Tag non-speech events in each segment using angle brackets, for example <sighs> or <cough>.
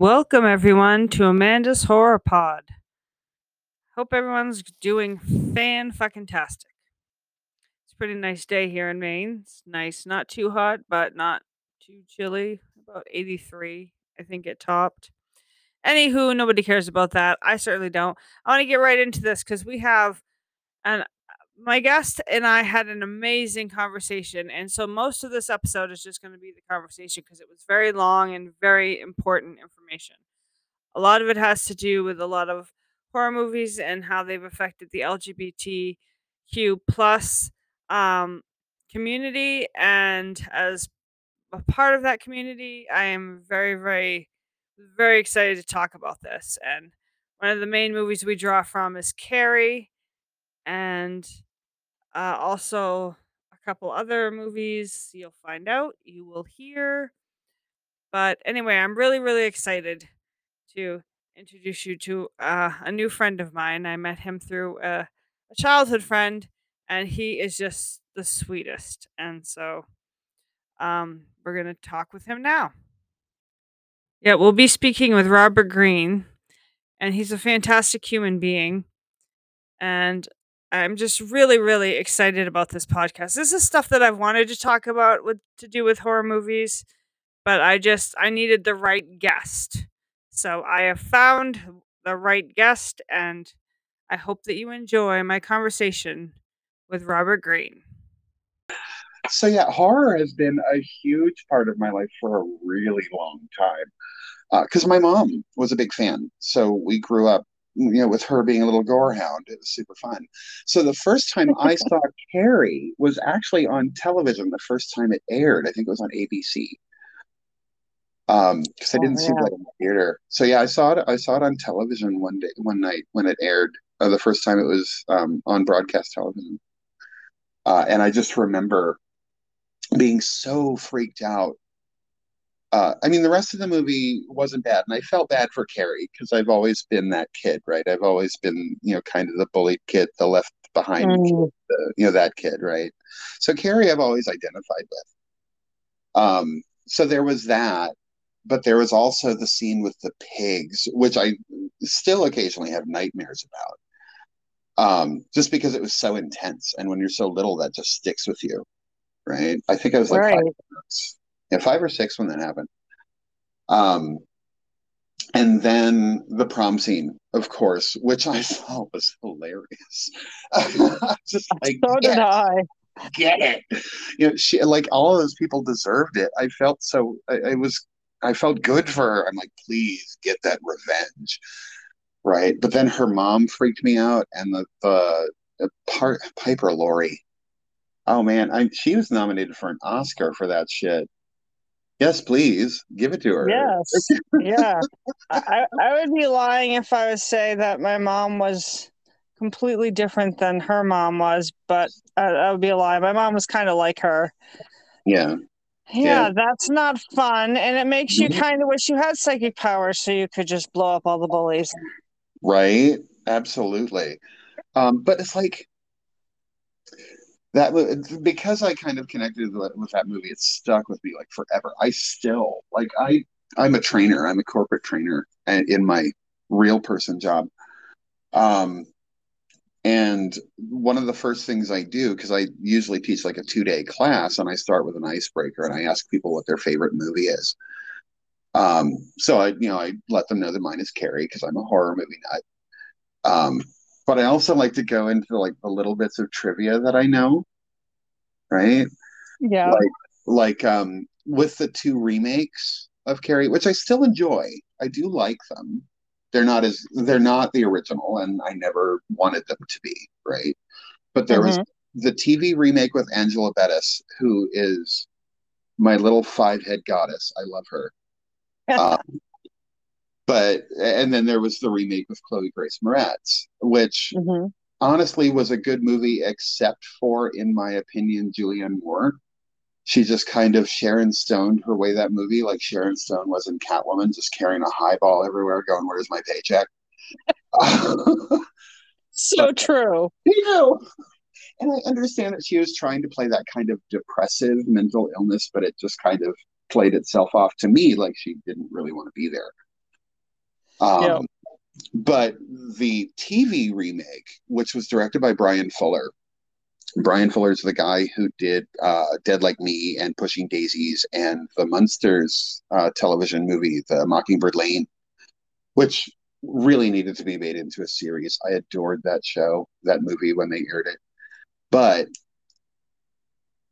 Welcome everyone to Amanda's Horror Pod. Hope everyone's doing fan fucking tastic. It's a pretty nice day here in Maine. It's nice, not too hot, but not too chilly. About 83, I think it topped. Anywho, nobody cares about that. I certainly don't. I want to get right into this because we have an my guest and I had an amazing conversation. And so most of this episode is just going to be the conversation because it was very long and very important information. A lot of it has to do with a lot of horror movies and how they've affected the LGBTQ plus um, community. And as a part of that community, I am very, very, very excited to talk about this. And one of the main movies we draw from is Carrie. And uh, also, a couple other movies you'll find out, you will hear. But anyway, I'm really, really excited to introduce you to uh, a new friend of mine. I met him through a, a childhood friend, and he is just the sweetest. And so um, we're going to talk with him now. Yeah, we'll be speaking with Robert Green, and he's a fantastic human being. And I'm just really, really excited about this podcast. This is stuff that I've wanted to talk about with to do with horror movies, but I just I needed the right guest. So I have found the right guest and I hope that you enjoy my conversation with Robert Green. So yeah, horror has been a huge part of my life for a really long time. Because uh, my mom was a big fan. So we grew up you know, with her being a little gorehound. It was super fun. So the first time I <laughs> saw Carrie was actually on television. The first time it aired, I think it was on ABC. Um, because I didn't oh, see that in the theater. So yeah, I saw it. I saw it on television one day, one night when it aired. Uh, the first time it was um, on broadcast television, uh, and I just remember being so freaked out uh, I mean, the rest of the movie wasn't bad, and I felt bad for Carrie because I've always been that kid, right? I've always been, you know, kind of the bullied kid, the left behind, mm. kid, the, you know, that kid, right? So Carrie, I've always identified with. Um, so there was that, but there was also the scene with the pigs, which I still occasionally have nightmares about. Um, just because it was so intense, and when you're so little, that just sticks with you, right? I think I was like right. five minutes yeah, five or six when that happened. Um, and then the prom scene, of course, which I <laughs> thought was hilarious. <laughs> Just <laughs> like so did I. Get it? You know, she like all of those people deserved it. I felt so. I, I was. I felt good for her. I'm like, please get that revenge, right? But then her mom freaked me out, and the the, the part Piper Laurie. Oh man, I, she was nominated for an Oscar for that shit. Yes, please give it to her. Yes, yeah. I, I would be lying if I would say that my mom was completely different than her mom was, but I, I would be a lie. My mom was kind of like her. Yeah. yeah. Yeah, that's not fun, and it makes you mm-hmm. kind of wish you had psychic powers so you could just blow up all the bullies. Right. Absolutely. Um, but it's like that because I kind of connected with that movie, it stuck with me like forever. I still like I I'm a trainer. I'm a corporate trainer in my real person job. Um, and one of the first things I do, because I usually teach like a two day class, and I start with an icebreaker and I ask people what their favorite movie is. Um, so I, you know, I let them know that mine is Carrie because I'm a horror movie nut. Um, but I also like to go into like the little bits of trivia that I know, right? Yeah. Like, like um, with the two remakes of Carrie, which I still enjoy. I do like them. They're not as they're not the original, and I never wanted them to be, right? But there mm-hmm. was the TV remake with Angela Bettis, who is my little five head goddess. I love her. <laughs> um, but and then there was the remake with Chloe Grace Moretz, which mm-hmm. honestly was a good movie, except for, in my opinion, Julianne Moore. She just kind of Sharon Stone her way that movie, like Sharon Stone was in Catwoman, just carrying a highball everywhere, going, "Where's my paycheck?" <laughs> so but, true. You know, and I understand that she was trying to play that kind of depressive mental illness, but it just kind of played itself off to me like she didn't really want to be there Um, Yep. But the TV remake, which was directed by Bryan Fuller, Bryan Fuller is the guy who did uh, Dead Like Me and Pushing Daisies and the Munsters uh, television movie, The Mockingbird Lane, which really needed to be made into a series. I adored that show, that movie when they aired it. But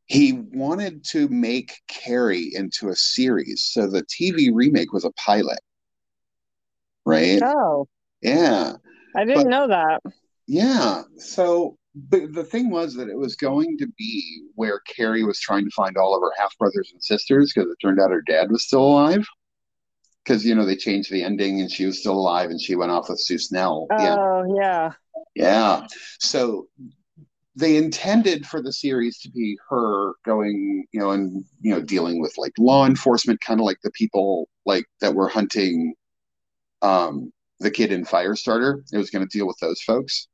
he wanted to make Carrie into a series. So the TV remake was a pilot. Right? Oh, Yeah. I didn't But- know that. Yeah. So but the thing was that it was going to be where Carrie was trying to find all of her half brothers and sisters because it turned out her dad was still alive. Because you know they changed the ending and she was still alive and she went off with Sue Snell. yeah. Oh, yeah. Yeah. So they intended for the series to be her going, you know, and you know, dealing with like law enforcement, kind of like the people like that were hunting um the kid in Firestarter. It was going to deal with those folks.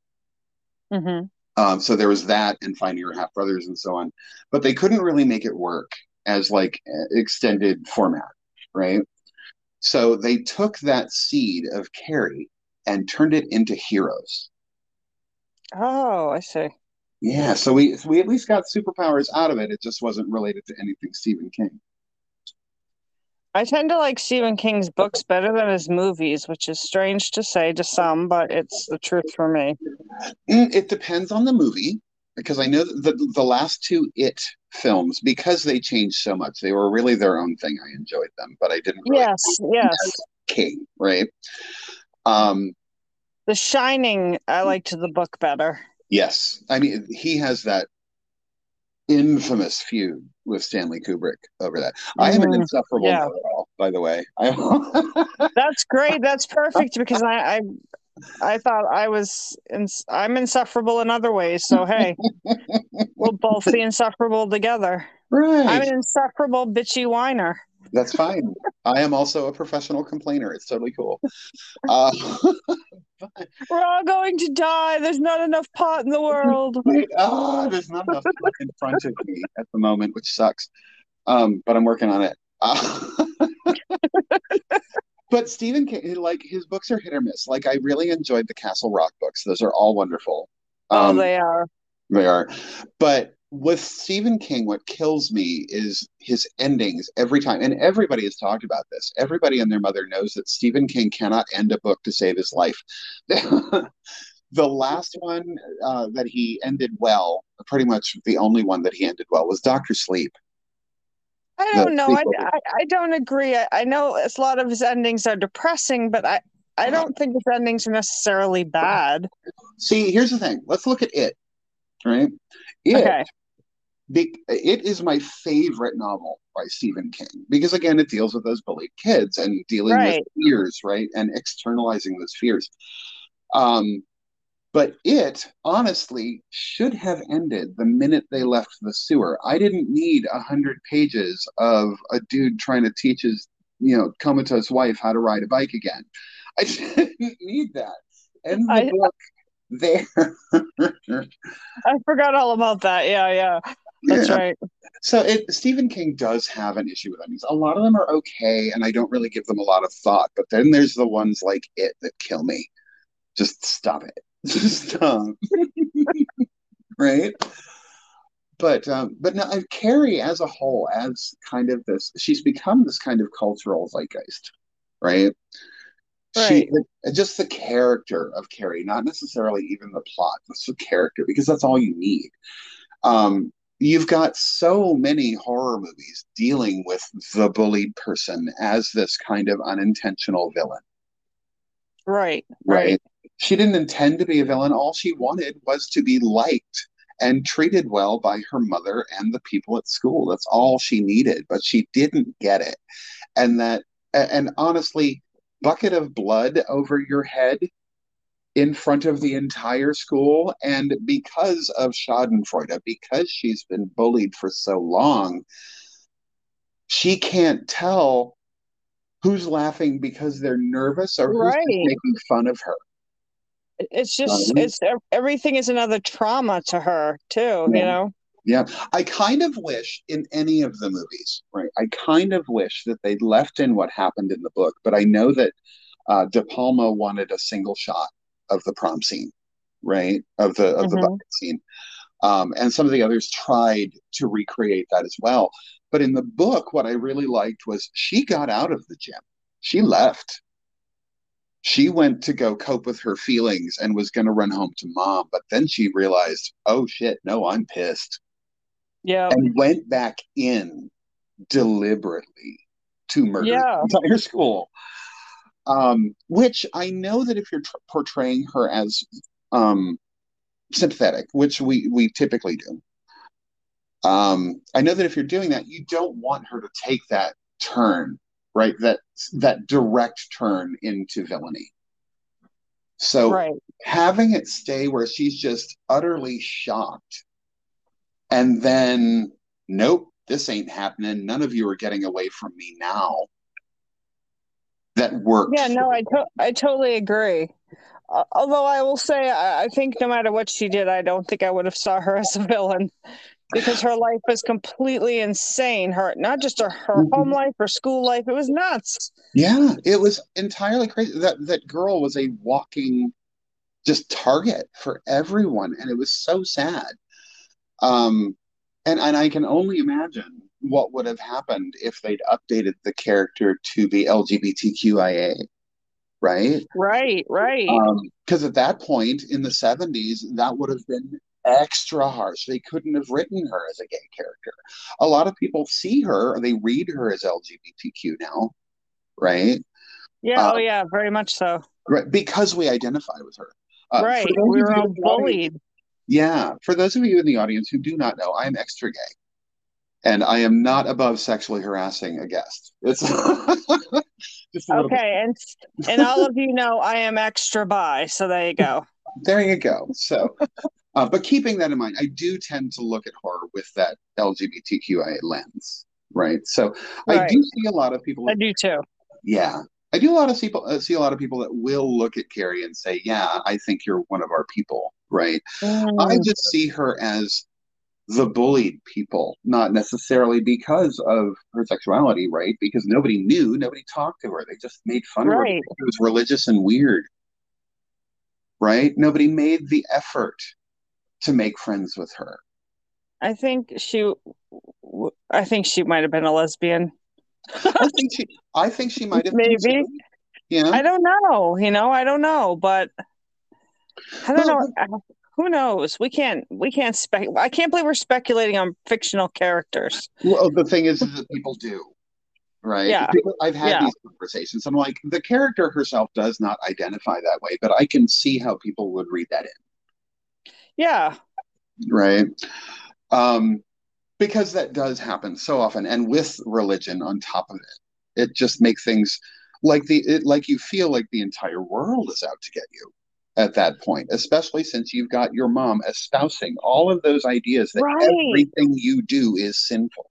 hmm Um, so there was that and finding Your half brothers and so on. But they couldn't really make it work as like extended format, right? So they took that seed of Carrie and turned it into heroes. Oh, I see. Yeah, so we so we at least got superpowers out of it. It just wasn't related to anything Stephen King. I tend to like Stephen King's books better than his movies, which is strange to say to some, but it's the truth for me. Mm, It depends on the movie because I know the the last two It films because they changed so much. They were really their own thing. I enjoyed them, but I didn't really Yes, yes. King, right? Um, The Shining, I liked the book better. yes, I mean he has that infamous feud with Stanley Kubrick over that. I am an insufferable Yeah. know-it-all, by the way. <laughs> That's great. That's perfect because I, I, I thought I was, ins- I'm insufferable in other ways. So hey, we'll both be <laughs> insufferable together. Right. I'm an insufferable bitchy whiner. That's fine. I am also a professional complainer. It's totally cool. <laughs> Uh, We're all going to die. There's not enough pot in the world. <laughs> Oh, there's not enough time in front of me at the moment, which sucks. Um, but I'm working on it. Uh, <laughs> but Stephen King, like his books are hit or miss. Like I really enjoyed the Castle Rock books; those are all wonderful. Oh, Um, they are. they are. But with Stephen King, what kills me is his endings every time. And everybody has talked about this. Everybody and their mother knows that Stephen King cannot end a book to save his life. <laughs> the last one uh, that he ended well, pretty much the only one that he ended well, was Doctor Sleep. I don't know. I. I, I don't agree. I, I know a lot of his endings are depressing, but I, I don't think his endings are necessarily bad. See, here's the thing. Let's look at it. Right? It, Okay. Be, it is my favorite novel by Stephen King because again, it deals with those bullied kids and dealing Right. with fears, right, and externalizing those fears. Um, but it honestly should have ended the minute they left the sewer. I didn't need a hundred pages of a dude trying to teach his, you know, comatose wife how to ride a bike again. I <laughs> didn't need that. End the I- book there. <laughs> I forgot all about that. Yeah, yeah. That's Yeah. right. So it Stephen King does have an issue with endings. A lot of them are okay, and I don't really give them a lot of thought. But then there's the ones like it that kill me. Just stop it. <laughs> Just stop. <laughs> right? But um, but now Carrie as a whole, as kind of this, she's become this kind of cultural zeitgeist, right? She just the character of Carrie, not necessarily even the plot, just the character, because that's all you need. Um, you've got so many horror movies dealing with the bullied person as this kind of unintentional villain, Right. right? Right. She didn't intend to be a villain. All she wanted was to be liked and treated well by her mother and the people at school. That's all she needed, but she didn't get it. And that, and honestly, bucket of blood over your head in front of the entire school. And because of Schadenfreude, because she's been bullied for so long, she can't tell who's laughing because they're nervous or who's Right. making fun of her. It's just Um, it's everything is another trauma to her too, you know. Yeah, I kind of wish in any of the movies, right? I kind of wish that they'd left in what happened in the book, but I know that Uh, De Palma wanted a single shot of the prom scene, right? Of the of mm-hmm. the bucket scene. Um, and some of the others tried to recreate that as well. But in the book, what I really liked was she got out of the gym. She left. She went to go cope with her feelings and was going to run home to mom. But then she realized, oh shit, no, I'm pissed. Yeah. And went back in deliberately to murder yeah. the entire school. Um, which I know that if you're tr- portraying her as um, sympathetic, which we we typically do, um, I know that if you're doing that, you don't want her to take that turn, right? That that direct turn into villainy. So right. having it stay where she's just utterly shocked, and then nope, this ain't happening. None of you are getting away from me now. That works. Yeah, no, I to- I totally agree. Uh, although I will say, I-, I think no matter what she did, I don't think I would have saw her <laughs> as a villain because her life was completely insane. Her not just her, her mm-hmm. home life, her school life, it was nuts. Yeah, it was entirely crazy. That that girl was a walking just target for everyone, and it was so sad. Um, and and I can only imagine what would have happened if they'd updated the character to be LGBTQIA, right? Right, right. Because um, at that point in the 70s, that would have been extra harsh. They couldn't have written her as a gay character. A lot of people see her, or they read her as LGBTQ now, right? Yeah, oh um, yeah, very much so. Right, because we identify with her. Uh, right, we were all bullied. Yeah. For those of you in the audience who do not know, I am extra gay. And I am not above sexually harassing a guest. It's <laughs> okay, and and all of you know I am extra bi, so there you go. There you go. So, uh, but keeping that in mind, I do tend to look at horror with that LGBTQIA lens, right? So right. I do see a lot of people. I do too. Yeah, I do a lot of people uh, see a lot of people that will look at Carrie and say, "Yeah, I think you're one of our people." Right? Mm. I just see her as the bullied people, not necessarily because of her sexuality, right? Because nobody knew, nobody talked to her. They just made fun right. of her. It was religious and weird, right? Nobody made the effort to make friends with her. I think she, I think she might have been a lesbian. I think she. I think she might have. Maybe. Yeah. I don't know. You know, I don't know, but I don't well, know. Who knows? We can't. We can't spec. I can't believe we're speculating on fictional characters. Well, the thing is, is that people do, right? Yeah. I've had yeah. these conversations. I'm like, the character herself does not identify that way, but I can see how people would read that in. Yeah. Right. Um, because that does happen so often and with religion on top of it it just makes things like the it, like you feel like the entire world is out to get you at that point especially since you've got your mom espousing all of those ideas that right. everything you do is sinful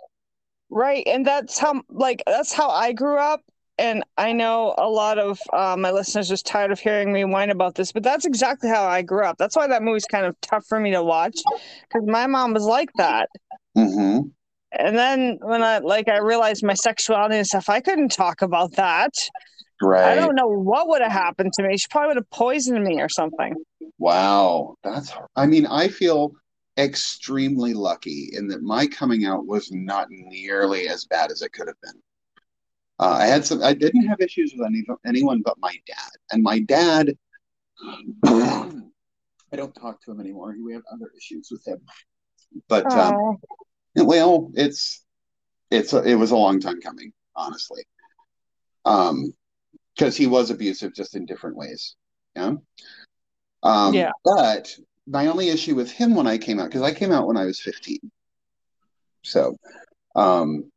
right and that's how like that's how i grew up and I know a lot of uh, my listeners are tired of hearing me whine about this, but that's exactly how I grew up. That's why that movie's kind of tough for me to watch because my mom was like that. Mm-hmm. And then when I like I realized my sexuality and stuff, I couldn't talk about that. Right. I don't know what would have happened to me. She probably would have poisoned me or something. Wow, that's. I mean, I feel extremely lucky in that my coming out was not nearly as bad as it could have been. Uh, I had some. I didn't have issues with any, anyone but my dad, and my dad. <clears throat> I don't talk to him anymore. We have other issues with him. But um, well, it's it's a, it was a long time coming, honestly. Um, because he was abusive just in different ways. Yeah. Um, yeah. But my only issue with him when I came out, because I came out when I was 15. So um,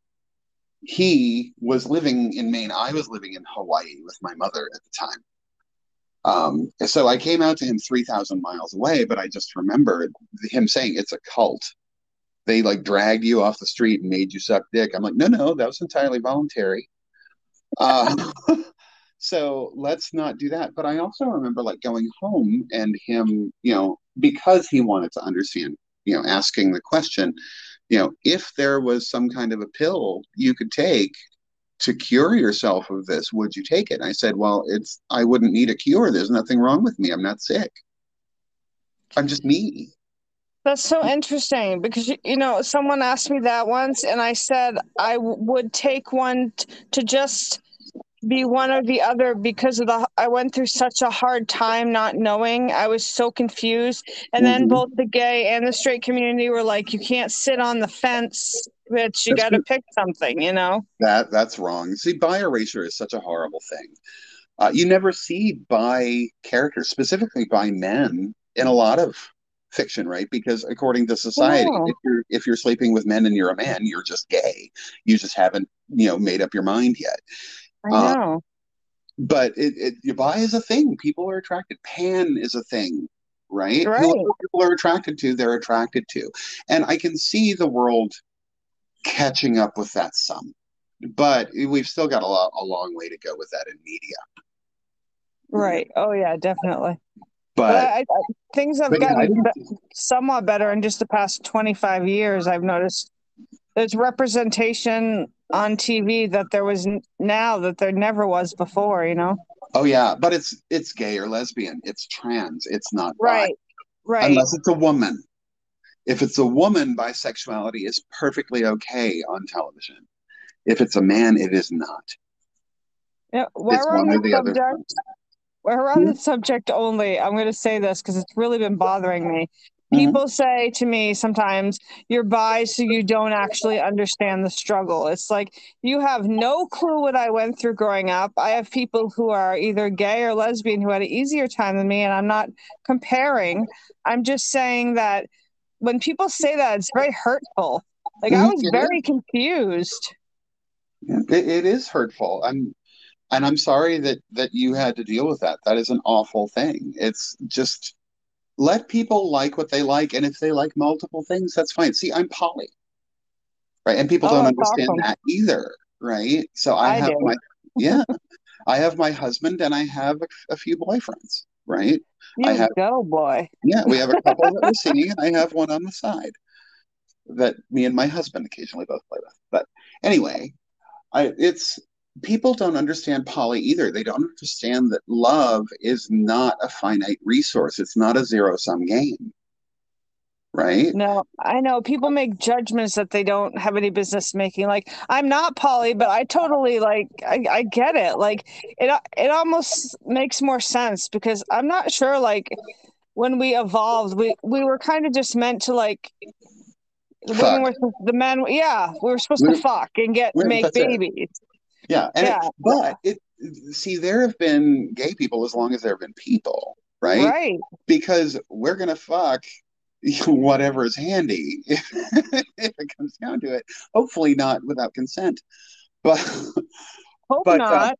he was living in Maine. I was living in Hawaii with my mother at the time. Um, so I came out to him 3,000 miles away, but I just remembered him saying it's a cult. They like dragged you off the street and made you suck dick. I'm like, no, no, that was entirely voluntary. Uh, <laughs> so let's not do that. But I also remember like going home and him, you know, because he wanted to understand, you know, asking the question, you know, if there was some kind of a pill you could take to cure yourself of this, would you take it? And I said, well, it's I wouldn't need a cure. There's nothing wrong with me. I'm not sick. I'm just me. That's so interesting because you know someone asked me that once, and I said I w- would take one t- to just be one or the other because of the I went through such a hard time not knowing. I was so confused. And then Mhm. both the gay and the straight community were like, you can't sit on the fence, bitch. You got to pick something, you know? That that's wrong. See, bi erasure is such a horrible thing. Uh, you never see bi characters, specifically bi men, in a lot of fiction, right? Because according to society, Oh. if you're if you're sleeping with men and you're a man, you're just gay. You just haven't, you know, made up your mind yet. I Uh, know. but it, it your bi is a thing. People are attracted. Pan is a thing, right? Right. People are attracted to, they're attracted to. And I can see the world catching up with that some. But we've still got a, lot, a long way to go with that in media. Right. Oh, yeah, definitely. But But, I, I, things have but gotten be- somewhat better in just the past 25 years. I've noticed there's representation on TV that there was now that there never was before, you know? oh yeah, but it's it's gay or lesbian. It's trans. It's not bi. Right. Right. Unless it's a woman. If it's a woman, bisexuality is perfectly okay on television. If it's a man, it is not. Yeah, while we're on the the other. subject, we're on hmm? the subject only, I'm going to say this because it's really been bothering me. Mhm. People say to me sometimes, "You're bi, so you don't actually understand the struggle." It's like you have no clue what I went through growing up. I have people who are either gay or lesbian who had an easier time than me, and I'm not comparing. I'm just saying that when people say that, it's very hurtful. Like I Mhm, was very confused. It, it is hurtful. I'm and I'm sorry that that you had to deal with that. That is an awful thing. It's just let people like what they like, and if they like multiple things, that's fine. See, I'm poly, right? And people Oh, don't understand awesome. that either, right? So I, I have do. my yeah, I have my husband and I have a, a few boyfriends, right? You I have- go, boy. Yeah, we have a couple that we're <laughs> seeing, and I have one on the side that me and my husband occasionally both play with. But anyway, I it's people don't understand poly either. They don't understand that love is not a finite resource. It's not a zero sum game. Right? No, I know people make judgments that they don't have any business making. Like I'm not poly, but I totally like I, I get it. Like it it almost makes more sense because I'm not sure like when we evolved, we we were kind of just meant to like the women were the men yeah, we were supposed We're- to fuck and get make babies. Yeah. And Yeah. It, but it see, there have been gay people as long as there have been people, right? Right. Because we're gonna fuck <laughs> whatever is handy <laughs> if it comes down to it. Hopefully not without consent. But Hope But, uh, not.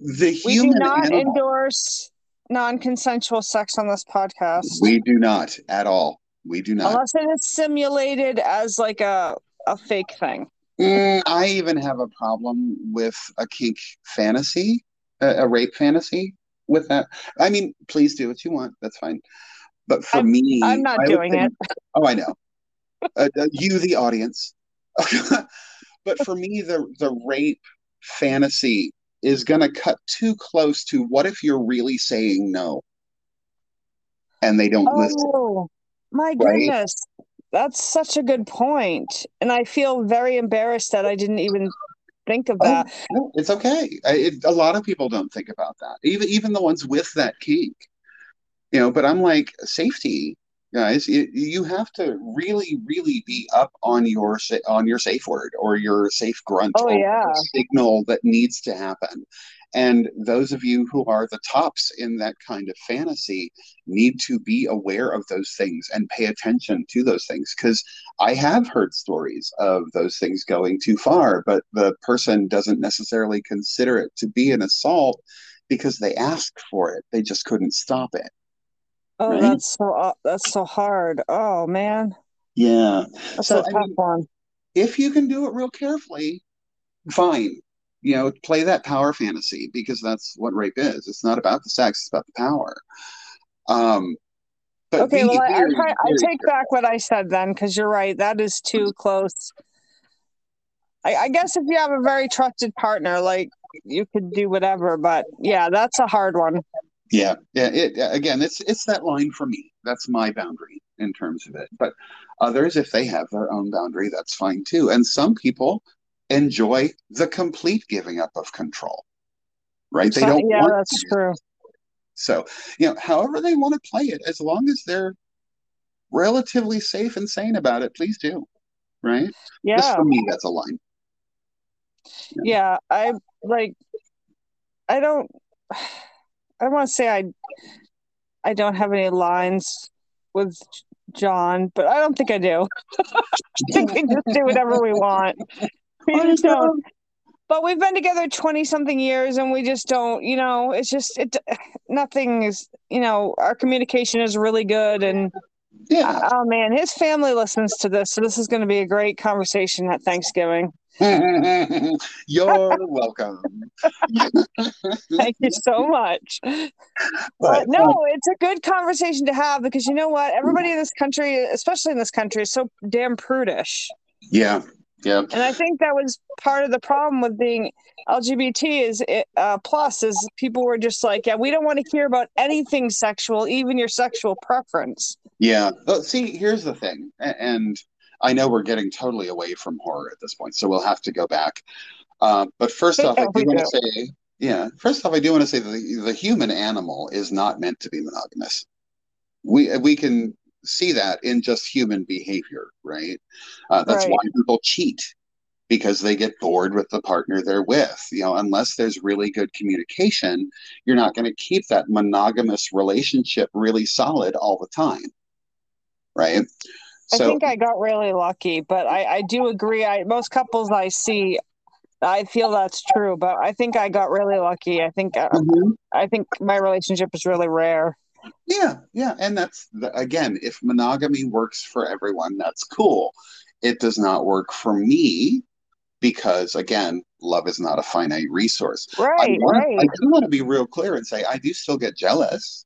the we do not animal, endorse non-consensual sex on this podcast. we do not at all. We do not. Unless it is simulated as like a a fake thing. Mm, I even have a problem with a kink fantasy, a, a rape fantasy with that. I mean, please do what you want. That's fine. But for I'm- me, I'm not I doing think- it. <laughs> Oh, I know. uh, uh, you, the audience. <laughs> but for me, the the rape fantasy is going to cut too close to what if you're really saying no, and they don't listen. Oh my goodness. That's such a good. And I feel very embarrassed that I didn't even think of Oh, that. no, it's okay. I, it, a lot of people don't think about that. Even even the ones with that kink, you know. But I'm like, safety, guys. You, you have to really, really be up on your on your safe word or your safe grunt Oh, or yeah. signal that needs to happen. And those of you who are the tops in that kind of fantasy need to be aware of those things and pay attention to those things. Because I have heard stories of those things going too far, but the person doesn't necessarily consider it to be an assault because they asked for it. They just couldn't stop it. Oh, Right? that's so uh, that's so hard. Oh man. Yeah. That's So, a I tough mean- one. If you can do it real carefully, fine. You know, play that power fantasy because that's what rape is. It's not about the sex, it's about the power. Um, but Okay, well I, I, very, I very take back what I said then because you're right. That is too close. I, I guess if you have a very trusted partner, like you could do whatever. But yeah, that's a hard one. Yeah, yeah. It again, it's it's that line for me. That's my boundary in terms of it. But others, if they have their own boundary, that's fine too. And some people enjoy the complete giving up of control. Right? They don't. Yeah, that's true. So you know, however they want to play it, as long as they're relatively safe and sane about it, please do. Right? Yeah. Just for me, that's a line. Yeah, yeah I like. I don't. I want to say I I don't have any lines with John, but I don't think I do. <laughs> I think we just do whatever we want. We just don't. But we've been together twenty something years, and we just don't. You know, it's just it. <sighs> Nothing is. You know, our communication is really good, and yeah. Oh man, his family listens to this, so this is going to be a great conversation at Thanksgiving. <laughs> You're welcome. <laughs> Thank you so much. But, but no, um, it's a good conversation to have because you know what? Everybody in this country, especially in this country, is so damn prudish. Yeah. Yeah. And I think that was part of the problem with being LGBT is uh, plus is people were just like, yeah, we don't want to hear about anything sexual, even your sexual preference. Yeah. But see, here's the thing, and I know we're getting totally away from horror at this point, so we'll have to go back. Uh, but first off, I do want to say, yeah, first off, I do want to say that the, the human animal is not meant to be monogamous. We we can see that in just human behavior, right? Uh, that's right. why people cheat because they get bored with the partner they're with. You know, unless there's really good communication, you're not going to keep that monogamous relationship really solid all the time, right? So, I think I got really lucky, but I, I do agree. I most couples I see, I feel that's true, but I think I got really lucky. I think uh, mm-hmm. I think my relationship is really rare. Yeah, yeah, and that's the, again, if monogamy works for everyone, that's cool. It does not work for me because again, love is not a finite resource. Right, I want, right. I do want to be real clear and say I do still get jealous.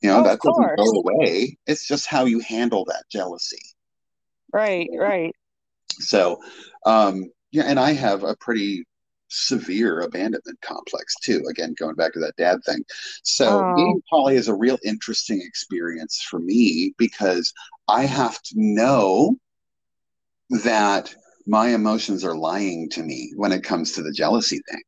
You know, oh, that doesn't go away. It's just how you handle that jealousy. Right, right. So, um, yeah, and I have a pretty severe abandonment complex too. Again, going back to that dad thing. So oh. being poly is a real interesting experience for me because I have to know that my emotions are lying to me when it comes to the jealousy thing.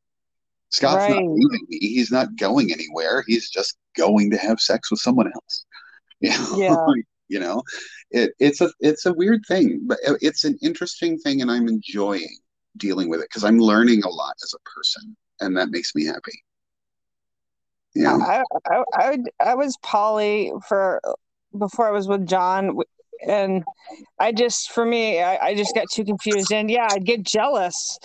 Scott's right. not leaving me. He's not going anywhere. He's just going to have sex with someone else. <laughs> You know? Yeah. <laughs> you know, it, it's a it's a weird thing, but uh, it's an interesting thing, and I'm enjoying dealing with it because I'm learning a lot as a person, and that makes me happy. Yeah, I, I, I, I was poly for before I was with John, and I just for me, I, I just got too confused, and yeah, I'd get jealous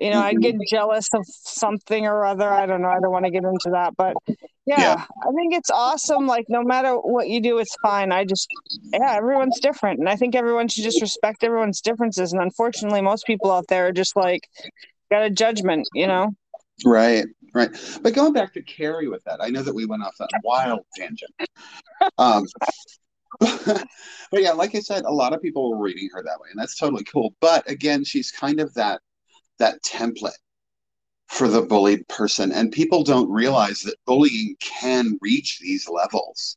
you know, I'd get jealous of something or other. I don't know. I don't want to get into that, but yeah, yeah, I think it's awesome. Like, no matter what you do, it's fine. I just, yeah, everyone's different. And I think everyone should just respect everyone's differences. And unfortunately, most people out there are just like, got a judgment, you know? Right, right. But going back to Carrie with that, I know that we went off that wild tangent. Um, <laughs> but yeah, like I said, a lot of people were reading her that way, and that's totally cool. But again, she's kind of that that template for the bullied person. And people don't realize that bullying can reach these levels.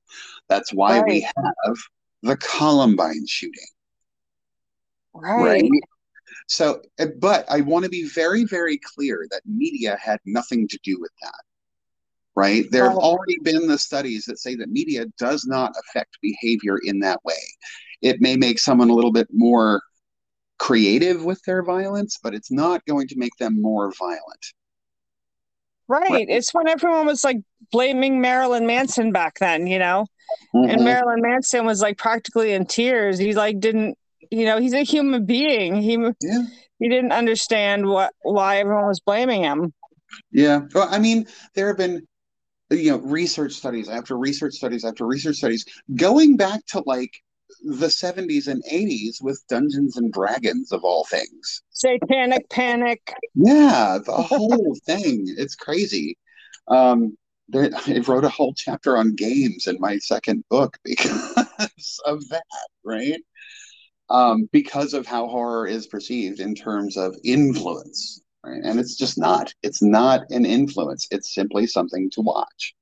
That's why right. we have the Columbine shooting. Right. right. So, eh, but I want to be very, very clear that media had nothing to do with that. Right. There have already been the studies that say that media does not affect behavior in that way. It may make someone a little bit more creative with their violence, but it's not going to make them more violent. Right. right. It's when everyone was like blaming Marilyn Manson back then, you know? Mm-hmm. And Marilyn Manson was like practically in tears. He like didn't, you know, he's a human being. He yeah. he didn't understand what why everyone was blaming him. Yeah. Well, I mean, there have been you know research studies after research studies after research studies going back to like the 70s and 80s with Dungeons and Dragons of all things. Satanic Panic. Yeah, the <laughs> whole thing. It's crazy. Um, there, I wrote a whole chapter on games in my second book <laughs> because of that, right? um, because of how horror is perceived in terms of influence. Right? And it's just not. It's not an influence. It's simply something to watch.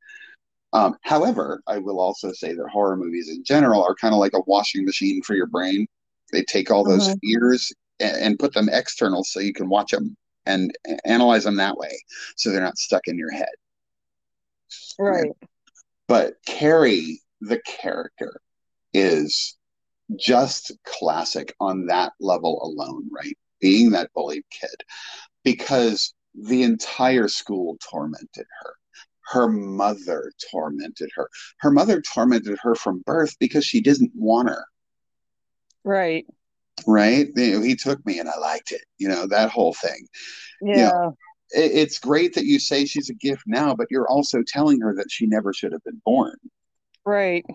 Um, however, I will also say that horror movies in general are kind of like a washing machine for your brain. They take all those Mhm. fears and, and put them external so you can watch them and analyze them that way so they're not stuck in your head. Right. But Carrie, the character, is just classic on that level alone, right? Being that bullied kid, because the entire school tormented her. Her mother tormented her. Her mother tormented her from birth because she didn't want her, Right. right? You know, he took me and I liked it, you know, that whole thing. Yeah. It, it's great that you say she's a gift now, but you're also telling her that she never should have been born. Right.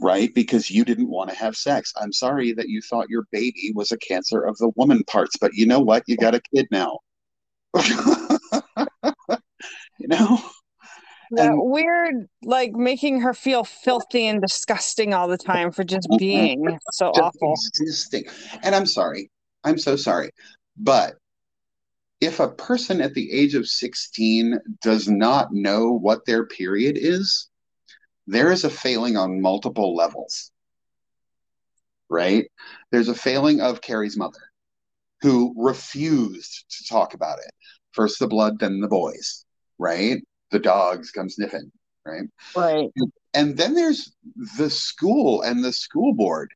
right? Because you didn't want to have sex. I'm sorry that you thought your baby was a cancer of the woman parts, but you know what? You got a kid now. <laughs> you know? That And- weird, like making her feel filthy and disgusting all the time for just Mhm. being so Just awful. existing. And I'm sorry. I'm so sorry. But if a person at the age of 16 does not know what their period is, there is a failing on multiple levels. Right? There's a failing of Carrie's mother, who refused to talk about it. First the blood, then the boys, right? The dogs come sniffing, right? Right. And then there's the school and the school board,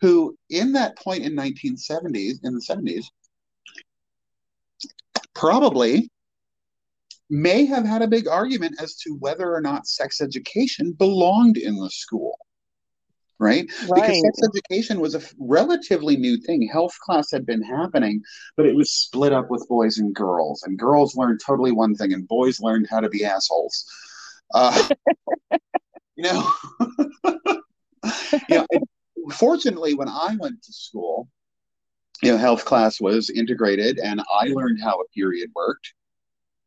who in that point in 1970s, in the 70s, probably may have had a big argument as to whether or not sex education belonged in the school. Right? Because sex education was a relatively new thing. Health class had been happening, but it was split up with boys and girls. And girls learned totally one thing, and boys learned how to be assholes. Uh, <laughs> you know, <laughs> you know fortunately, when I went to school, you know, health class was integrated, and I learned how a period worked.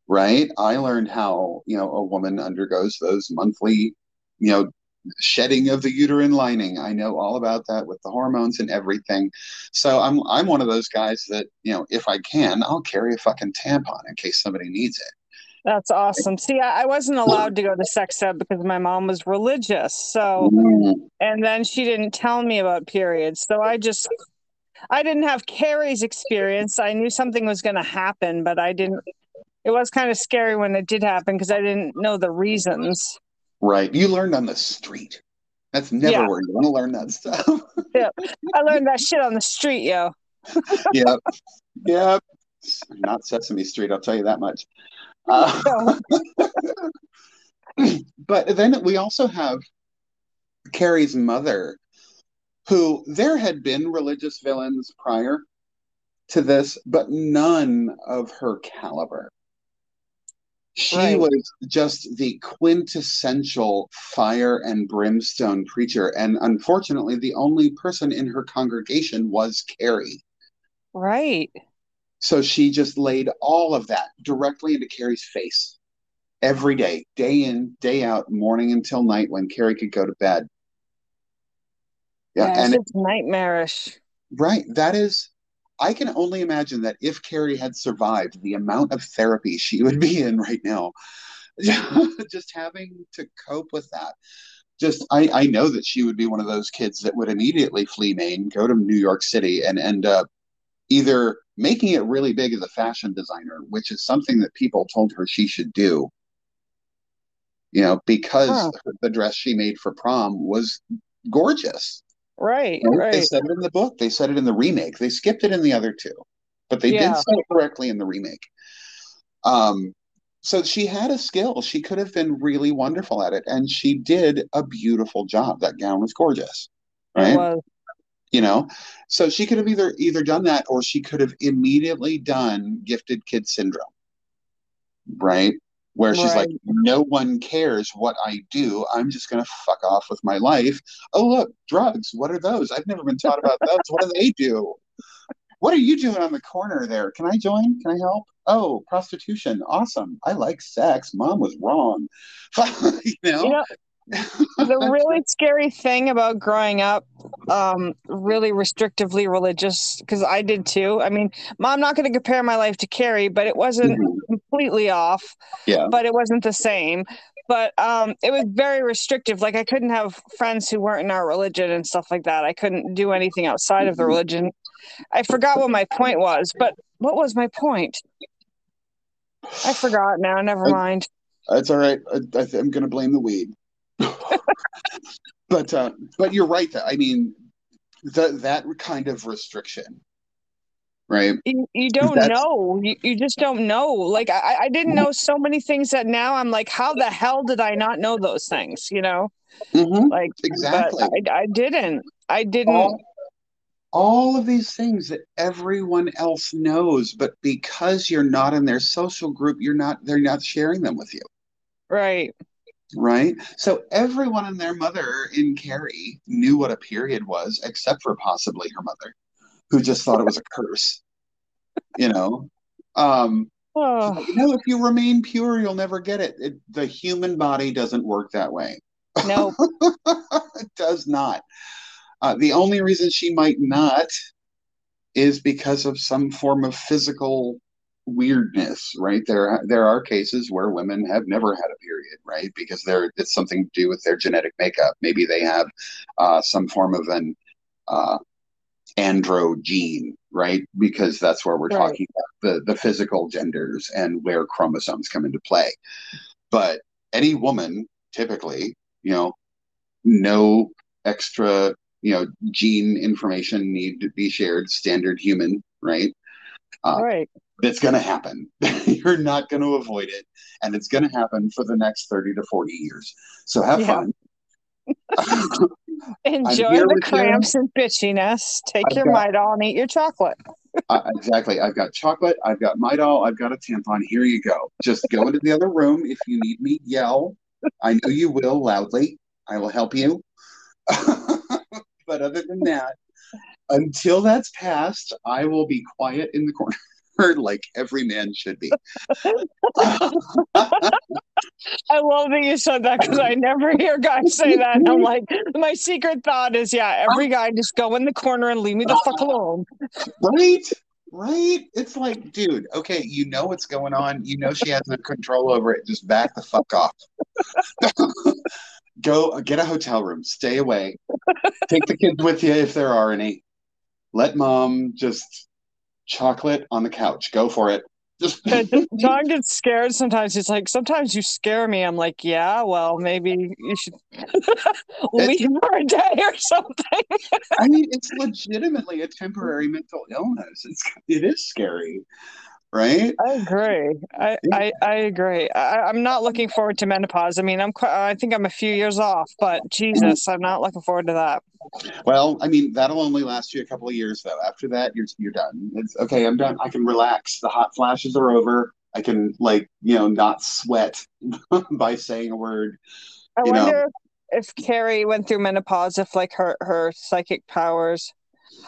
Right? I learned how you know a woman undergoes those monthly, you know, shedding of the uterine lining. I know all about that with the hormones and everything. So I'm I'm one of those guys that, you know, if I can, I'll carry a fucking tampon in case somebody needs it. That's awesome. See, I, I wasn't allowed to go to sex ed because my mom was religious. So, Mm, and then she didn't tell me about periods. So I just, I didn't have Carrie's experience. I knew something was going to happen, but I didn't. It was kind of scary when it did happen because I didn't know the reasons. Right. You learned on the street. That's never Yeah. where you want to learn that stuff. <laughs> Yeah. I learned that shit on the street, yo. <laughs> yep. Yep. Not Sesame Street, I'll tell you that much. Uh, <laughs> but then we also have Carrie's mother, who there had been religious villains prior to this, but none of her caliber. She Right. was just the quintessential fire and brimstone preacher. And unfortunately, the only person in her congregation was Carrie. Right. So she just laid all of that directly into Carrie's face every day, day in, day out, morning until night when Carrie could go to bed. Yeah, Yeah, and it's nightmarish. right, that is, I can only imagine that if Carrie had survived the amount of therapy she would be in right now, <laughs> just having to cope with that. Just, I, I know that she would be one of those kids that would immediately flee Maine, go to New York City, and end up either making it really big as a fashion designer, which is something that people told her she should do. You know, because Huh. the dress she made for prom was gorgeous. Right. right? They said it in the book. They said it in the remake. They skipped it in the other two, but they Yeah. did say it correctly in the remake. Um, so she had a skill. She could have been really wonderful at it, and she did a beautiful job. That gown was gorgeous, It right? was. You know, so she could have either either done that or she could have immediately done gifted kid syndrome, right? Where she's like, no one cares what I do. I'm just going to fuck off with my life. Oh, look, drugs. What are those? I've never been taught about those. What do they do? What are you doing on the corner there? Can I join? Can I help? Oh, prostitution. Awesome. I like sex. Mom was wrong. <laughs> you know? You know, the really scary thing about growing up um, really restrictively religious because i did too. I mean mom, i'm not going to compare my life to carrie but it wasn't mm-hmm. completely off yeah. but it wasn't the same. But um, it was very restrictive. Like i couldn't have friends who weren't in our religion and stuff like that. I couldn't do anything outside of the mm-hmm. religion. I forgot what my point was but what was my point? I forgot now. Never mind. That's all right. I, am going to blame the weed <laughs> but uh, but you're right. That I mean, that that kind of restriction, right? You, you don't That's, know. You, you just don't know. Like I, I didn't know so many things that now I'm like, how the hell did I not know those things? You know, mm-hmm. like exactly. I, I didn't. I didn't. All, all of these things that everyone else knows, but because you're not in their social group, you're not. They're not sharing them with you. Right right? So everyone and their mother in Carrie knew what a period was, except for possibly her mother, who just thought it was a curse. You know, um, oh. you know, if you remain pure, you'll never get it. it the human body doesn't work that way. No, <laughs> it does not. Uh, the only reason she might not is because of some form of physical weirdness, right? There there are cases where women have never had a period, right? Because they're it's something to do with their genetic makeup. Maybe they have uh, some form of an uh, andro gene, right? Because that's where we're right. talking about the the physical genders and where chromosomes come into play. But any woman, typically, you know, no extra, you know, gene information need to be shared. Standard human, right? Uh, right it's going to happen. <laughs> You're not going to avoid it. And it's going to happen for the next 30 to 40 years. So have yeah. fun. <laughs> Enjoy the cramps you. and bitchiness. Take I've your got, Midol and eat your chocolate. <laughs> uh, exactly. I've got chocolate. I've got Midol. I've got a tampon. Here you go. Just go into the other room. If you need me, yell. I know you will loudly. I will help you. but other than that, until that's passed, I will be quiet in the corner like every man should be. <laughs> I love that you said that because I never hear guys say that. And I'm like, my secret thought is, yeah, every guy just go in the corner and leave me the fuck alone. Right? Right? It's like, dude, okay, you know what's going on. You know she has no control over it. Just back the fuck off. <laughs> go uh, get a hotel room. Stay away. Take the kids with you if there are any. Let mom just chocolate on the couch. Go for it. Just John <laughs> gets scared sometimes. He's like, sometimes you scare me. I'm like, yeah, well, maybe you should <laughs> leave for a day or something. I mean, it's legitimately a temporary mental illness. It's it is scary right? I agree. I I, I agree. I, am not looking forward to menopause. I mean, I'm quite, I think I'm a few years off, but Jesus, I'm not looking forward to that. Well, I mean, that'll only last you a couple of years, though. After that, you're you're done. It's okay. I'm done. I can relax. The hot flashes are over. I can like you know not sweat <laughs> by saying a word. I wonder know. if Carrie went through menopause, if like her her psychic powers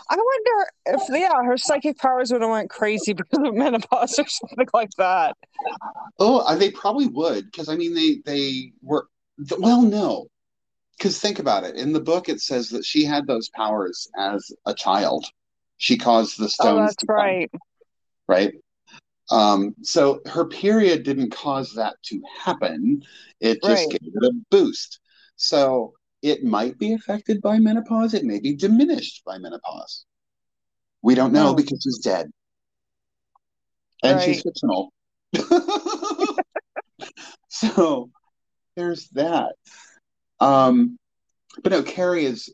I wonder if yeah, her psychic powers would have went crazy <laughs> because of menopause or something like that. Oh, uh, they probably would because I mean they they were well no, because think about it. In the book, it says that she had those powers as a child. She caused the oh, stones. Oh, that's right. right. Um, so her period didn't cause that to happen. It just right. gave it a boost. So it might be affected by menopause. It may be diminished by menopause. We don't know because she's dead. And right. she's fictional. <laughs> so there's that. Um, but no, Carrie is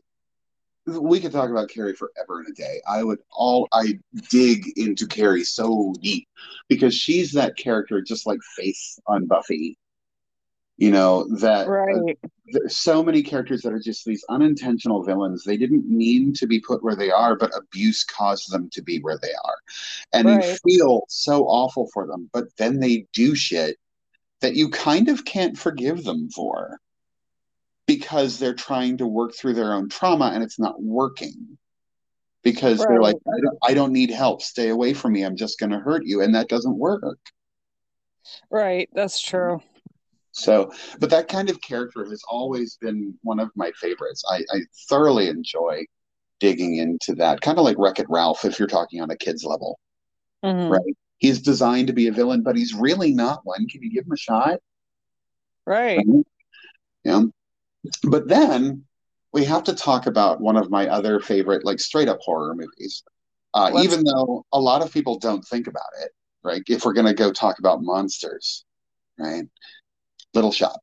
we could talk about Carrie forever in a day. I would all I dig into Carrie so deep because she's that character just like Faith on Buffy you know that right. uh, so many characters that are just these unintentional villains they didn't mean to be put where they are but abuse caused them to be where they are. And right. you feel so awful for them but then they do shit that you kind of can't forgive them for because they're trying to work through their own trauma and it's not working. Because right. they're like I don't, I don't need help. Stay away from me. I'm just going to hurt you. And that doesn't work. Right. That's true So, but that kind of character has always been one of my favorites. I, I thoroughly enjoy digging into that, kind of like Wreck It Ralph, if you're talking on a kid's level, Mhm. right? He's designed to be a villain, but he's really not one. Can you give him a shot? Right. Yeah. But then we have to talk about one of my other favorite, like straight up horror movies. Uh, even though a lot of people don't think about it, right? If we're going to go talk about monsters, right? Little Shop.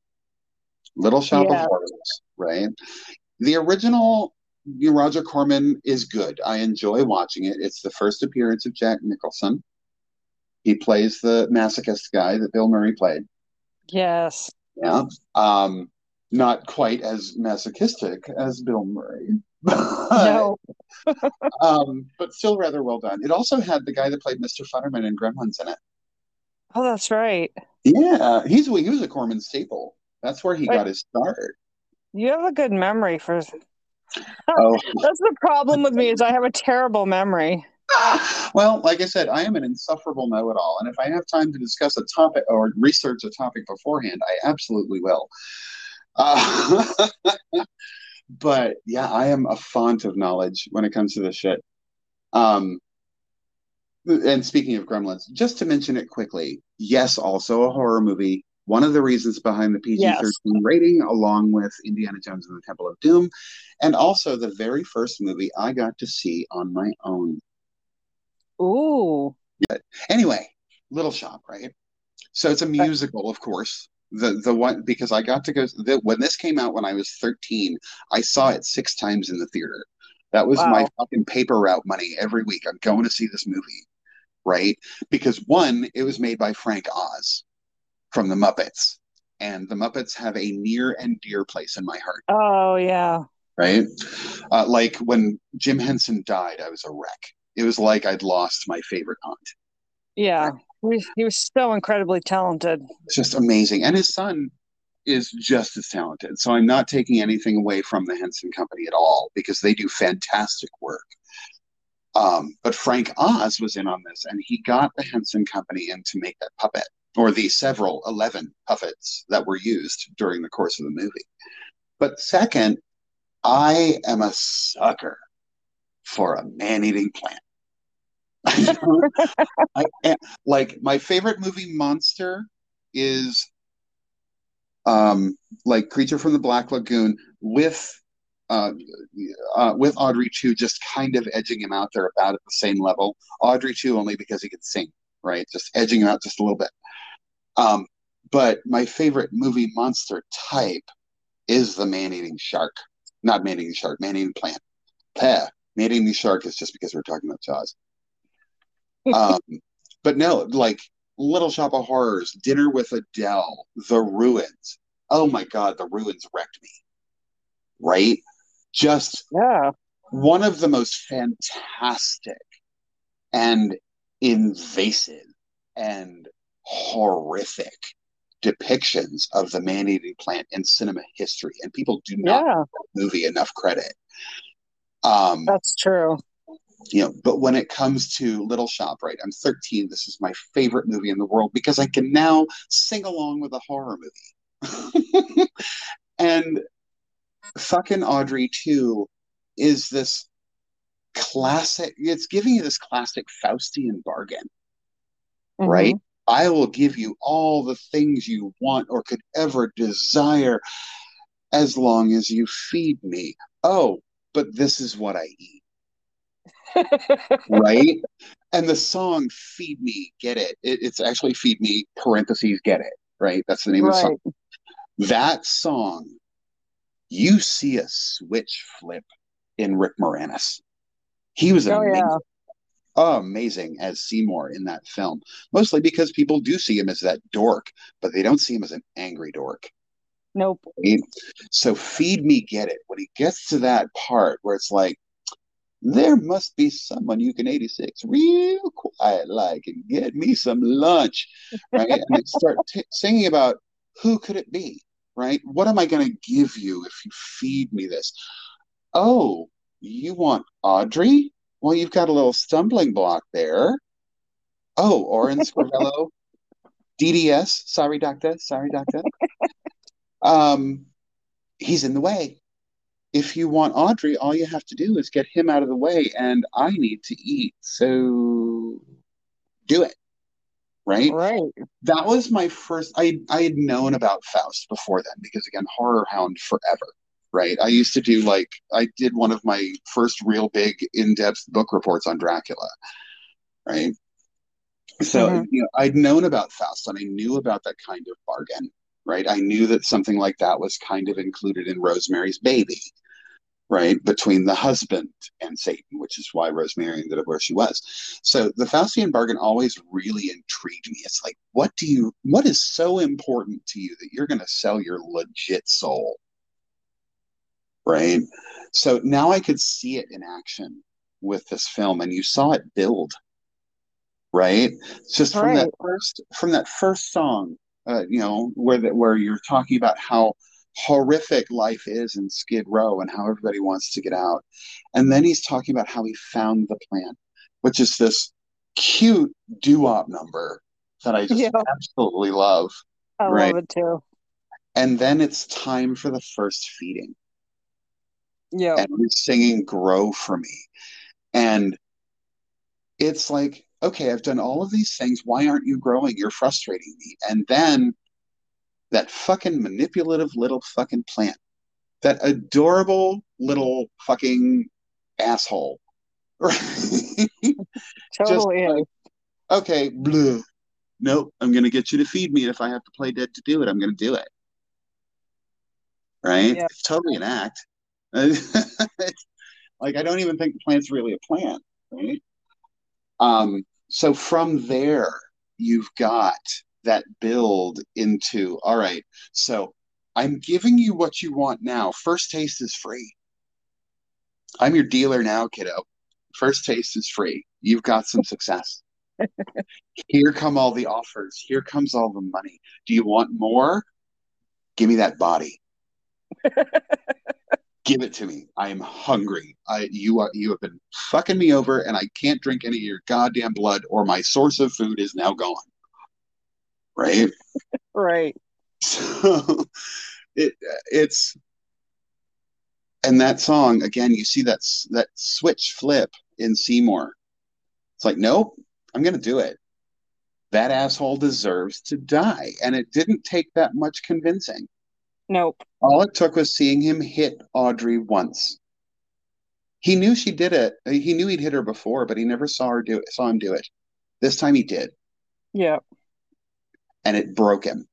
Little Shop Yeah. of Horrors, right? The original Roger Corman is good. I enjoy watching it. It's the first appearance of Jack Nicholson. He plays the masochist guy that Bill Murray played. Yes. Yeah. Um, not quite as masochistic as Bill Murray. <laughs> No. <laughs> um, but still rather well done. It also had the guy that played Mr. Futterman in Gremlins in it. Oh, that's right. Yeah, he's he was a Corman staple. That's where he Wait. got his start. You have a good memory for. <laughs> Oh, That's the problem with me is I have a terrible memory. <laughs> well, like I said, I am an insufferable know-it-all, and if I have time to discuss a topic or research a topic beforehand, I absolutely will. Uh, <laughs> but yeah, I am a font of knowledge when it comes to this shit. Um, and speaking of Gremlins, just to mention it quickly, yes, also a horror movie. One of the reasons behind the PG 13 Yes. rating, along with Indiana Jones and the Temple of Doom, and also the very first movie I got to see on my own. Ooh. Anyway, Little Shop, right? So it's a musical, of course. The the one because I got to go the, when this came out when I was 13, I saw it six times in the theater. That was my fucking paper route money every week. I'm going to see this movie, right? Because one, it was made by Frank Oz from the Muppets, and the Muppets have a near and dear place in my heart, Oh, yeah. right? Uh, like when Jim Henson died, I was a wreck. It was like I'd lost my favorite aunt. Yeah. He, he was so incredibly talented. It's just amazing. And his son is just as talented. So I'm not taking anything away from the Henson Company at all because they do fantastic work. Um, but Frank Oz was in on this and he got the Henson Company in to make that puppet or the several 11 puppets that were used during the course of the movie. But second, I am a sucker for a man eating plant. <laughs> I like my favorite movie monster is um like Creature from the Black Lagoon with uh, uh with Audrey 2 just kind of edging him out there about at the same level. Audrey 2 only because he could sing, right? Just edging him out just a little bit. Um but my favorite movie monster type is the man-eating shark. Not man-eating shark, man-eating plant. Peh. Man-eating shark is just because we're talking about Jaws. <laughs> Um, but no, like Little Shop of Horrors, Dinner with Adele, The Ruins. Oh my God, The Ruins wrecked me. Right? Just Yeah. one of the most fantastic and invasive and horrific depictions of the man-eating plant in cinema history, and people do not Yeah. movie enough credit. Um, That's true. you know, but when it comes to Little Shop, right? I'm 13. This is my favorite movie in the world because I can now sing along with a horror movie. <laughs> and fucking Audrey 2 is this classic, it's giving you this classic Faustian bargain, Mhm. right? I will give you all the things you want or could ever desire as long as you feed me. Oh, but this is what I eat. <laughs> right? And the song "Feed Me, Get It." it it's actually "Feed Me" parentheses Get It. Right? That's the name of the song. That song, you see a switch flip in Rick Moranis. He was Oh, amazing. yeah. Oh, amazing as Seymour in that film. Mostly because people do see him as that dork, but they don't see him as an angry dork. Nope. So feed me, get it. When he gets to that part where it's like, there must be someone you can 86 real quiet like and get me some lunch, right? and start t- singing about who could it be, right? What am I going to give you if you feed me this? Oh, you want Audrey? Well, you've got a little stumbling block there. Oh, Orin Scrivello, DDS. <laughs> Sorry, doctor. Sorry, doctor. Um, he's in the way. If you want Audrey, all you have to do is get him out of the way, and I need to eat. So do it. Right? Right. That was my first I I had known about Faust before then because again, horror hound forever. Right. I used to do like I did one of my first real big in-depth book reports on Dracula. Right. So Mhm. you know, I'd known about Faust and I knew about that kind of bargain, right? I knew that something like that was kind of included in Rosemary's Baby, right? Between the husband and Satan, which is why Rosemary ended up where she was. So the Faustian bargain always really intrigued me. It's like, what do you, what is so important to you that you're going to sell your legit soul, right? So now I could see it in action with this film, and you saw it build right? Just from that first from that first song, uh, you know, where that where you're talking about how horrific life is in Skid Row and how everybody wants to get out, and then he's talking about how he found the plan, which is this cute doo-wop number that I just Yeah. absolutely love, I right? love it too. And then it's time for the first feeding, Yeah. and he's singing "Grow for Me," and it's like, okay, I've done all of these things. Why aren't you growing? You're frustrating me. And then that fucking manipulative little fucking plant, that adorable little fucking asshole. <laughs> Right? Totally. like, okay, blue. Nope, I'm going to get you to feed me. If I have to play dead to do it, I'm going to do it. Right? Yeah. It's totally an act. <laughs> like, I don't even think the plant's really a plant. Right? Um, so from there, you've got that build into, all right, so I'm giving you what you want now. First taste is free. I'm your dealer now, kiddo. First taste is free. You've got some success. <laughs> Here come all the offers. Here comes all the money. Do you want more? Give me that body. <laughs> Give it to me. I am hungry. I you are you have been fucking me over and I can't drink any of your goddamn blood or my source of food is now gone. Right? <laughs> Right. So it it's and that song again you see that that switch flip in Seymour. It's like nope, I'm going to do it. That asshole deserves to die and it didn't take that much convincing. Nope. All it took was seeing him hit Audrey once. He knew she did it. He knew he'd hit her before, but he never saw her do it. Saw him do it. This time he did, Yeah. And it broke him.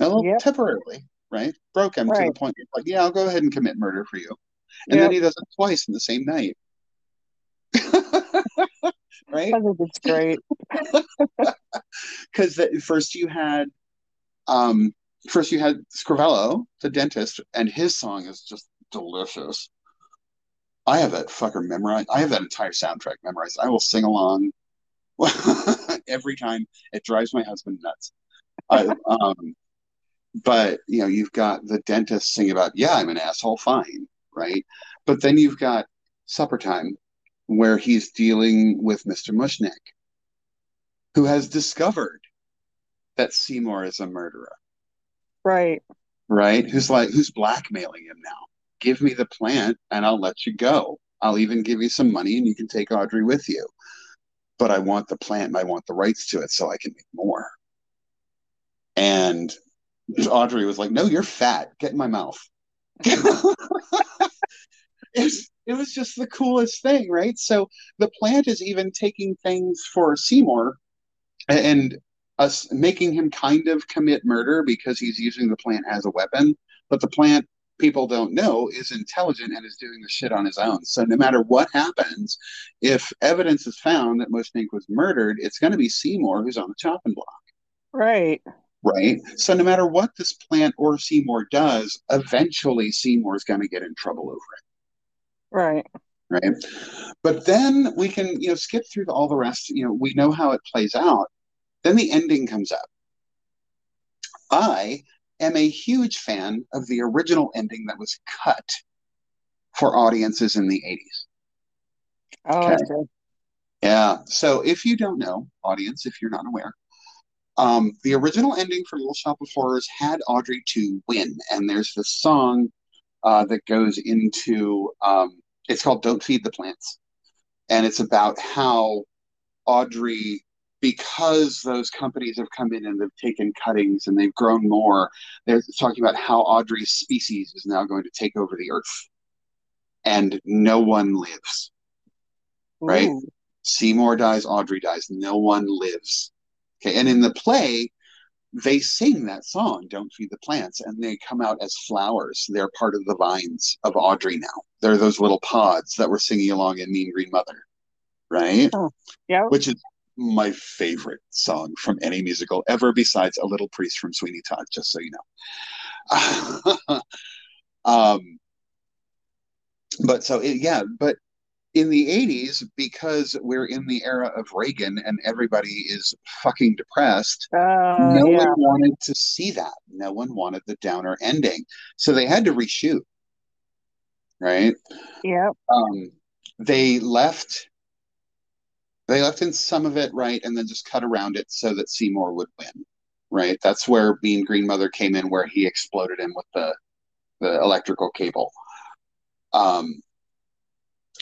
A little Yep. temporarily, right? Broke him to the point where, like, yeah, I'll go ahead and commit murder for you. And then he does it twice in the same night. <laughs> right? I think it's great. <laughs> Because first you had um first you had Scrivello, the dentist, and his song is just delicious. I have that fucker memorized. I have that entire soundtrack memorized. I will sing along <laughs> every time. It drives my husband nuts. I, um, but you know, you've got the dentist sing about, yeah, I'm an asshole, fine, right? But then you've got supper time, where he's dealing with Mr. Mushnick, who has discovered that Seymour is a murderer, Right. right? Who's like, who's blackmailing him now? Give me the plant and I'll let you go. I'll even give you some money and you can take Audrey with you. But I want the plant and I want the rights to it so I can make more. And Audrey was like, No, you're fat. Get in my mouth. <laughs> it's, it was just the coolest thing, right? So the plant is even taking things for Seymour and us making him kind of commit murder because he's using the plant as a weapon. But the plant, people don't know, is intelligent and is doing the shit on his own. So no matter what happens, if evidence is found that Mushnick was murdered, it's going to be Seymour who's on the chopping block Right. right? So no matter what this plant or Seymour does, eventually Seymour's going to get in trouble over it. Right. right? But then we can, you know, skip through all the rest. You know, we know how it plays out. Then the ending comes up. I am a huge fan of the original ending that was cut for audiences in the 80s. Oh, Okay. okay. Yeah. So if you don't know, audience, if you're not aware, Um, the original ending for Little Shop of Horrors had Audrey 2 win, and there's this song uh, that goes into um, it's called "Don't Feed the Plants," and it's about how Audrey, because those companies have come in and they've taken cuttings and they've grown more, they're talking about how Audrey's species is now going to take over the earth, and no one lives. Right? Seymour dies, Audrey dies, no one lives. Okay, and in the play, they sing that song, Don't Feed the Plants, and they come out as flowers. They're part of the vines of Audrey now. They're those little pods that were singing along in Mean Green Mother, right? Oh, yeah. Which is my favorite song from any musical ever, besides A Little Priest from Sweeney Todd, just so you know. <laughs> um, but so, it, yeah, but in the 80s, because we're in the era of Reagan and everybody is fucking depressed, Uh, no yeah. one wanted to see that. No one wanted the downer ending. So they had to reshoot, right? Yep. Um, they left they left in some of it right and then just cut around it so that Seymour would win. Right? That's where Mean Green Mother came in where he exploded him with the the electrical cable. Um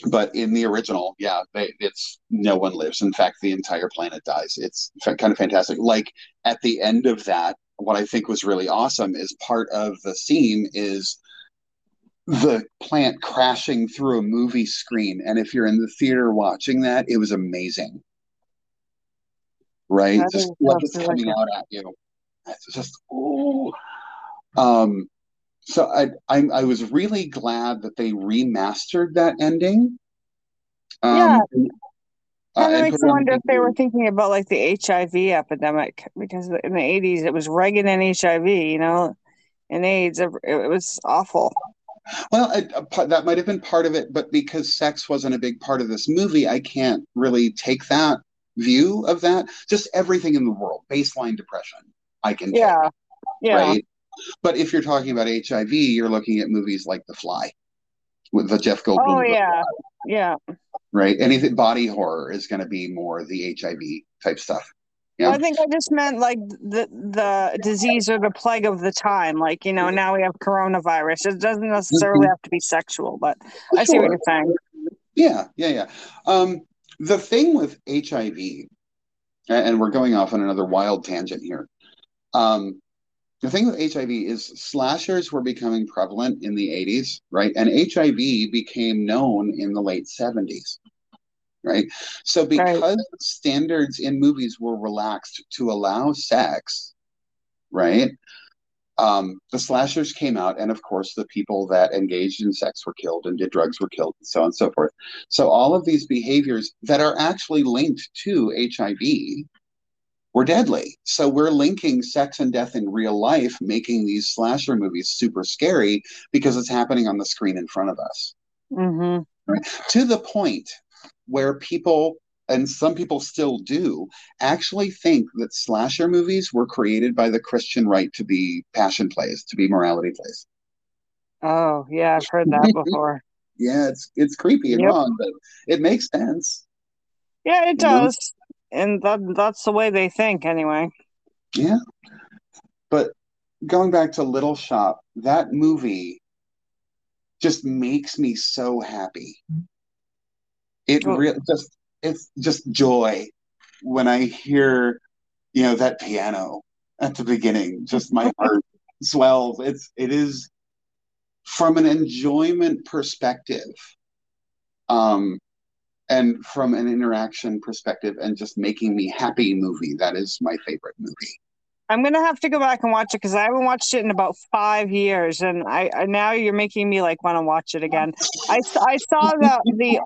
but in the original, yeah, they, it's no one lives. In fact, the entire planet dies. It's kind of fantastic. Like at the end of that, what I think was really awesome is part of the scene is the plant crashing through a movie screen. And if you're in the theater watching that, it was amazing. Right? That Just what is coming out at you. It's just oh. Um, so I, I I was really glad that they remastered that ending. Um, Yeah. uh, Kind of makes put it you on wonder if they were thinking about like the HIV epidemic because in the 80s it was Reagan and HIV, you know, and AIDS. It it was awful. Well, I, uh, part- that might have been part of it, but because sex wasn't a big part of this movie, I can't really take that view of that. Just everything in the world, baseline depression, I can take, Yeah. Yeah. right? But if you're talking about HIV, you're looking at movies like The Fly with the Jeff Goldblum, Oh yeah. Yeah. right? Anything body horror is going to be more the HIV type stuff. Well, I think I just meant like the the disease or the plague of the time. Like, you know, now we have coronavirus. It doesn't necessarily Mhm. have to be sexual, but I see what you're saying. Yeah, yeah, yeah. Um, the thing with HIV, and we're going off on another wild tangent here. Um, the thing with HIV is slashers were becoming prevalent in the 80s, right? And HIV became known in the late 70s, right? So Right. because standards in movies were relaxed to allow sex, right? Um, the slashers came out, and of course, the people that engaged in sex were killed and did drugs were killed, and so on and so forth. So, all of these behaviors that are actually linked to HIV were deadly. So, we're linking sex and death in real life, making these slasher movies super scary because it's happening on the screen in front of us, Mm-hmm. right? To the point where people, and some people still do, actually think that slasher movies were created by the Christian right to be passion plays, to be morality plays. Oh, yeah, I've heard that <laughs> before. Yeah, it's it's creepy and Yep. wrong, but it makes sense. Yeah, it You know? does. And that that's the way they think anyway. Yeah. But going back to Little Shop, that movie just makes me so happy. It Well, really just it's just joy when I hear, you know, that piano at the beginning. Just my <laughs> heart swells. It's it is from an enjoyment perspective, um, and from an interaction perspective, and just making me happy movie. That is my favorite movie. I'm gonna have to go back and watch it because I haven't watched it in about five years, and I, I now you're making me like want to watch it again. <laughs> I, I saw the the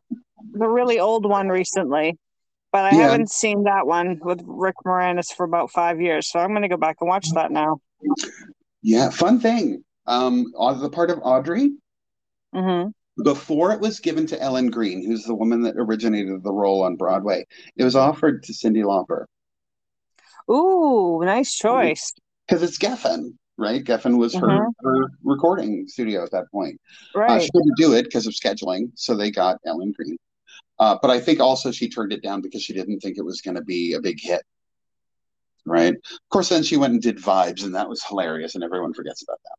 the really old one recently, but I Yeah, haven't seen that one with Rick Moranis for about five years. So I'm gonna go back and watch that now. yeah. Fun thing. Um, on the part of Audrey, hmm before it was given to Ellen Greene, who's the woman that originated the role on Broadway, it was offered to Cyndi Lauper Ooh, nice choice. because it's Geffen, right? Geffen was her, hmm her recording studio at that point. Uh, Right. she couldn't do it because of scheduling, so they got Ellen Greene. Uh, but I think also she turned it down because she didn't think it was going to be a big hit, right? Of course, then she went and did Vibes, and that was hilarious, and everyone forgets about that.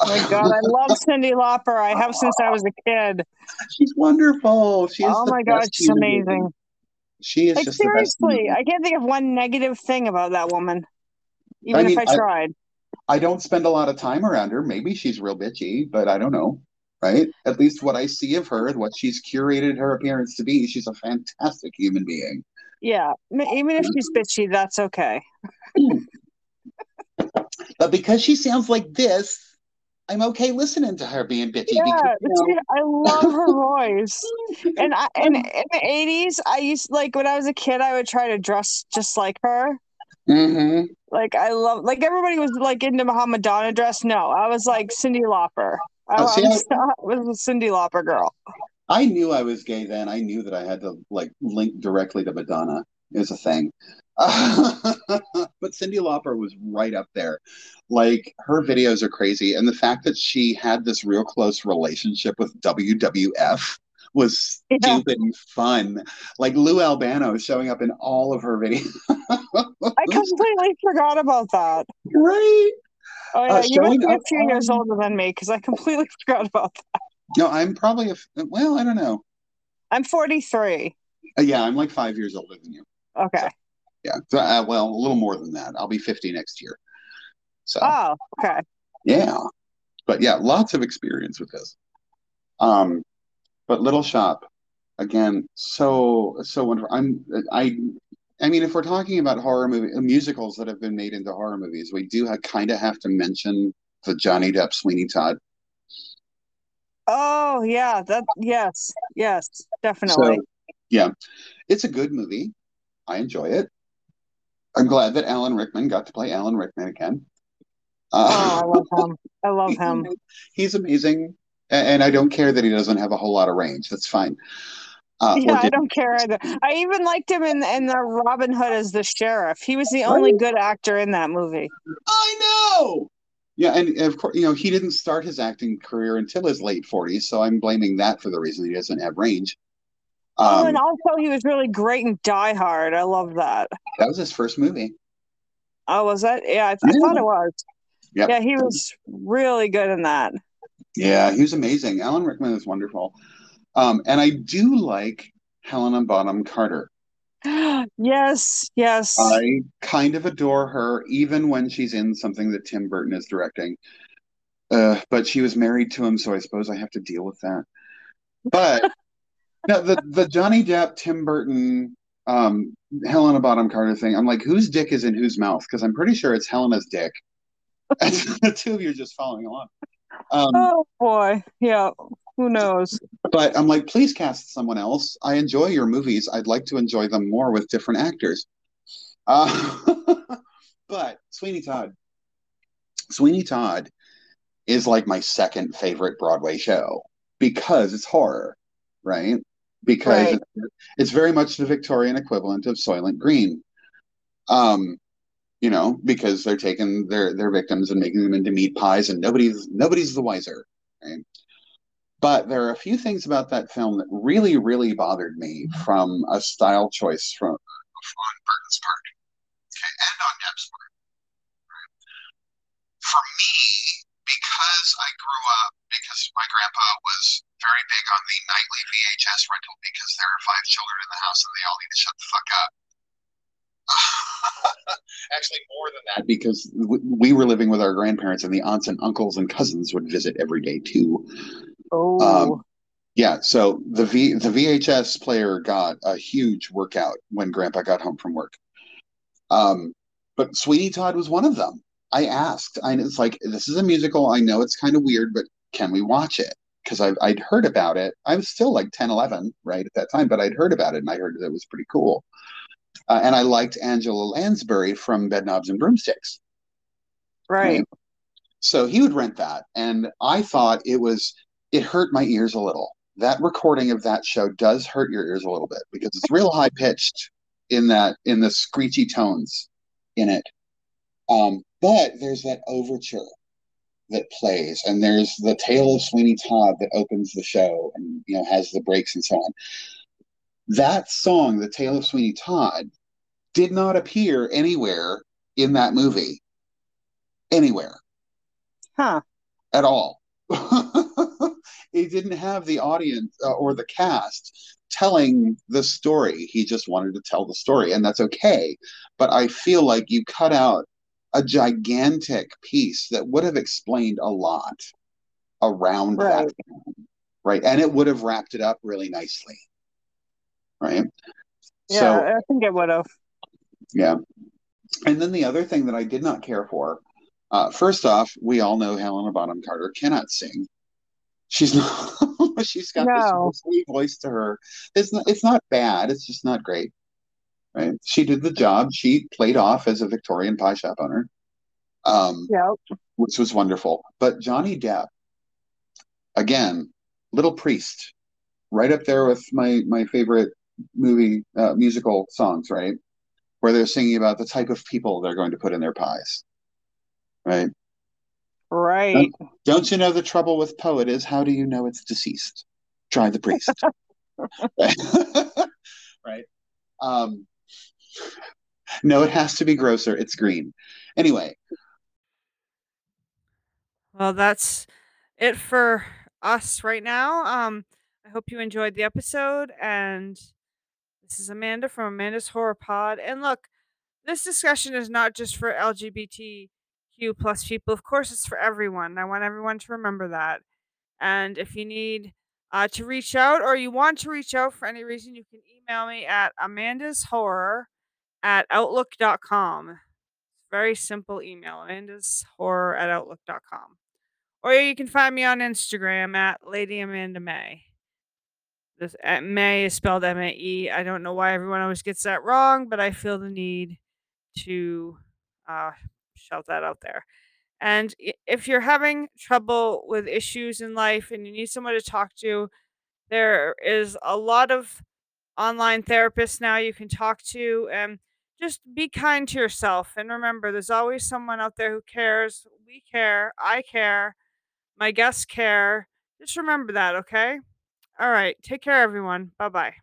Oh my God, I love Cyndi Lauper. I have since I was a kid. <laughs> She's wonderful. She is Oh my God, she's amazing. She is Like just the best. seriously. I can't think of one negative thing about that woman, even I mean, if I I- tried. I don't spend a lot of time around her. Maybe she's real bitchy, but I don't know. Right? At least what I see of her and what she's curated her appearance to be, she's a fantastic human being. Yeah, even if she's bitchy, that's okay. <laughs> But because she sounds like this, I'm okay listening to her being bitchy Yeah, because you know, I love her <laughs> voice. And I, and <laughs> in the eighties, I used like when I was a kid, I would try to dress just like her. Mhm. Like I love, like everybody was like into Madonna dress. No, I was like Cyndi Lauper. I, Oh, see, I was, <laughs> I was a Cyndi Lauper girl. I knew I was gay then. I knew that I had to like link directly to Madonna is a thing. <laughs> but Cyndi Lauper was right up there. Like her videos are crazy. And the fact that she had this real close relationship with WWF was Yeah. stupid and fun. Like Lou Albano showing up in all of her videos. I completely forgot about that. right? Oh yeah, Uh, you must be a few years older than me because I completely <laughs> forgot about that. No, I'm probably a well, I don't know. I'm 43. Uh, yeah, I'm like five years older than you. Okay. Yeah. So, uh, well, a little more than that. I'll be 50 next year. So Oh, okay. Yeah. But yeah, lots of experience with this. Um, but Little Shop, again, so so wonderful. I'm I I mean, if we're talking about horror movie musicals that have been made into horror movies, we do kind of have to mention the Johnny Depp Sweeney Todd. Oh yeah, that yes, yes, definitely. So yeah, it's a good movie. I enjoy it. I'm glad that Alan Rickman got to play Alan Rickman again. oh, Uh, I love him. I love <laughs> him. he's amazing, and I don't care that he doesn't have a whole lot of range. That's fine. Uh, Yeah, I don't care either. I even liked him in in the Robin Hood as the sheriff. He was the only good actor in that movie. I know. Yeah, and of course, you know, he didn't start his acting career until his late 40s, so I'm blaming that for the reason he doesn't have range. oh, Um, and also he was really great in Die Hard. I love that. that was his first movie. Oh, was that? Yeah, I, th- I thought it was. Yep. Yeah, he was really good in that. Yeah, he was amazing. Alan Rickman is wonderful. Um, and I do like Helena Bonham Carter. <gasps> yes, yes. I kind of adore her, even when she's in something that Tim Burton is directing. Uh, but she was married to him, so I suppose I have to deal with that. But <laughs> no, the the Johnny Depp, Tim Burton, um, Helena Bonham Carter thing. I'm like, whose dick is in whose mouth? Because I'm pretty sure it's Helena's dick. <laughs> <laughs> The two of you are just following along. Um, oh boy, yeah. Who knows? but I'm like, please cast someone else. I enjoy your movies. I'd like to enjoy them more with different actors. Uh, <laughs> but Sweeney Todd, Sweeney Todd is like my second favorite Broadway show because it's horror, right? Because Right. it's, it's very much the Victorian equivalent of Soylent Green. Um, you know, because they're taking their their victims and making them into meat pies, and nobody's nobody's the wiser, right? But there are a few things about that film that really, really bothered me from a style choice from on Burton's part, okay, and on Depp's part. For me, because I grew up, because my grandpa was very big on the nightly VHS rental because there are five children in the house and they all need to shut the fuck up. <laughs> Actually, more than that, because we were living with our grandparents, and the aunts and uncles and cousins would visit every day too. Oh, Um, Yeah, so the V the VHS player got a huge workout when Grandpa got home from work. Um, but Sweeney Todd was one of them. I asked, I it's like this is a musical. I know it's kind of weird, but can we watch it? Because I'd I'd heard about it. I was still like 10, 11, right at that time, but I'd heard about it and I heard that it was pretty cool. Uh, and I liked Angela Lansbury from Bedknobs and Broomsticks. right. So he would rent that, and I thought it was it hurt my ears a little. That recording of that show does hurt your ears a little bit because it's real high pitched in that in the screechy tones in it. Um, but there's that overture that plays, and there's the tale of Sweeney Todd that opens the show, and you know has the breaks and so on. That song, the tale of Sweeney Todd, did not appear anywhere in that movie anywhere Huh. at all. <laughs> he didn't have the audience uh, or the cast telling the story. He just wanted to tell the story, and that's okay. But I feel like you cut out a gigantic piece that would have explained a lot around Right. that right? And it would have wrapped it up really nicely, right? Yeah, So, I think it would have. Yeah. And then the other thing that I did not care for, uh, first off, we all know Helena Bonham Carter cannot sing. She's <laughs> not. she's got this sweet voice to her. It's not. It's not bad. It's just not great. Right? She did the job. She played off as a Victorian pie shop owner, um, Yep. which was wonderful. But Johnny Depp, again, Little Priest, right up there with my my favorite movie uh, musical songs. Right, where they're singing about the type of people they're going to put in their pies. Right. Right. Don't you know the trouble with poet is how do you know it's deceased? Try the priest. <laughs> <laughs> right. Um, no, it has to be grosser. It's green. Anyway, Well, that's it for us right now. Um, I hope you enjoyed the episode. And this is Amanda from Amanda's Horror Pod. And look, this discussion is not just for LGBTQ plus people. Of course, it's for everyone. I want everyone to remember that. And if you need uh, to reach out or you want to reach out for any reason, you can email me at Amanda's Horror at outlook.com. Very simple email, Amanda's Horror at outlook.com. Or you can find me on Instagram at Lady Amanda Mae. This May is spelled M A E. I don't know why everyone always gets that wrong, but I feel the need to uh, shout that out there. And if you're having trouble with issues in life and you need someone to talk to, there is a lot of online therapists now you can talk to. And just be kind to yourself. And remember, there's always someone out there who cares. We care. I care. My guests care. Just remember that, okay? All right. Take care, everyone. Bye bye.